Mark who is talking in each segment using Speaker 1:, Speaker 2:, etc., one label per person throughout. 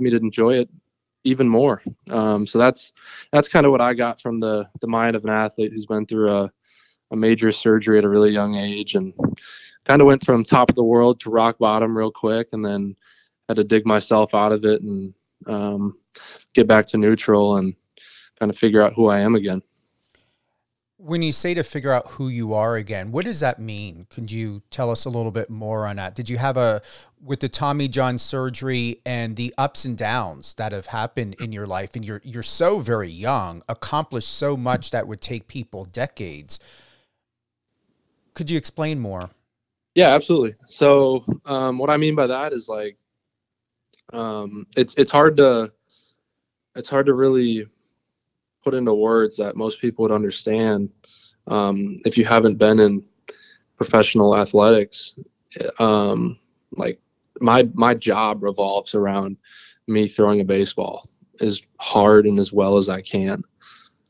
Speaker 1: me to enjoy it even more. Um, so that's that's kind of what I got from the the mind of an athlete who's been through a, a major surgery at a really young age and kind of went from top of the world to rock bottom real quick, and then had to dig myself out of it and um, get back to neutral and kind of figure out who I am again.
Speaker 2: When you say to figure out who you are again, what does that mean? Could you tell us a little bit more on that? Did you have a with the Tommy John surgery and the ups and downs that have happened in your life and you're you're so very young, accomplished so much that would take people decades. Could you explain more?
Speaker 1: Yeah, absolutely. So, um, what I mean by that is like, um, it's it's hard to it's hard to really put into words that most people would understand um, if you haven't been in professional athletics. Um, like my my job revolves around me throwing a baseball as hard and as well as I can,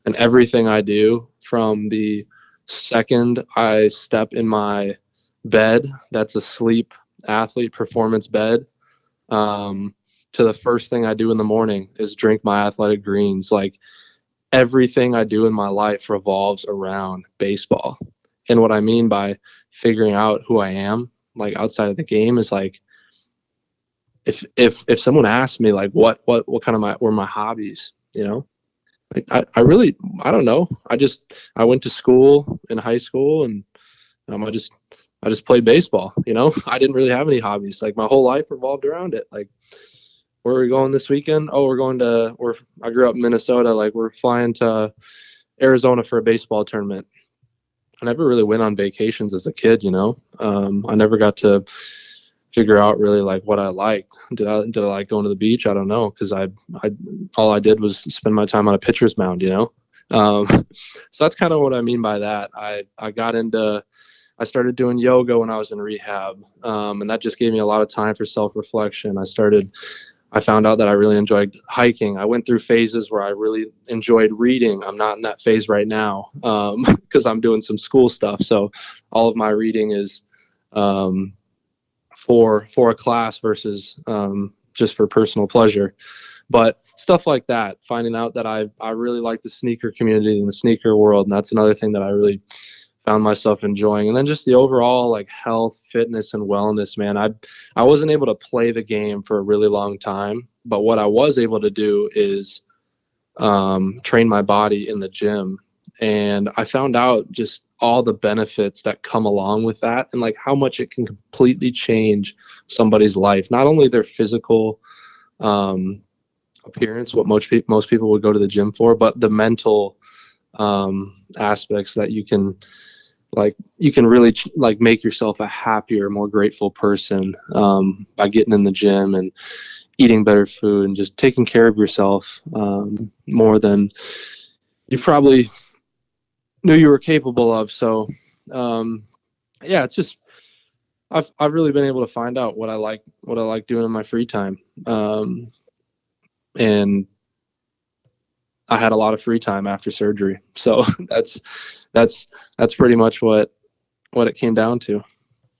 Speaker 1: and everything I do from the second I step in my bed that's a sleep athlete performance bed um, to the first thing I do in the morning is drink my athletic greens. Like everything I do in my life revolves around baseball. And what I mean by figuring out who I am, like outside of the game, is like if if if someone asked me like what what what kind of my were my hobbies, you know, like I, I really I don't know. I just I went to school in high school and um, I just I just played baseball. You know, I didn't really have any hobbies. Like my whole life revolved around it. Like, where are we going this weekend? Oh, we're going to. We're. I grew up in Minnesota. Like we're flying to Arizona for a baseball tournament. I never really went on vacations as a kid. You know, um, I never got to figure out really like what I liked. Did I did I like going to the beach? I don't know because I I all I did was spend my time on a pitcher's mound. You know, um, so that's kind of what I mean by that. I I got into I started doing yoga when I was in rehab, um, and that just gave me a lot of time for self-reflection. I started, I found out that I really enjoyed hiking. I went through phases where I really enjoyed reading. I'm not in that phase right now because um, I'm doing some school stuff. So all of my reading is um, for for a class versus um, just for personal pleasure. But stuff like that, finding out that I I really like the sneaker community and the sneaker world, and that's another thing that I really found myself enjoying. And then just the overall like health fitness and wellness man i i wasn't able to play the game for a really long time. But what i was able to do is um, train my body in the gym. And i found out just all the benefits that come along with that and like how much it can completely change somebody's life. Not only their physical um, appearance what most, pe- most people would go to the gym for but the mental um, aspects that you can like you can really like make yourself a happier more grateful person um, by getting in the gym and eating better food and just taking care of yourself um, more than you probably knew you were capable of. So um, yeah it's just I've, I've really been able to find out what I like what I like doing in my free time. Um, and I had a lot of free time after surgery. So that's that's that's pretty much what what it came down to.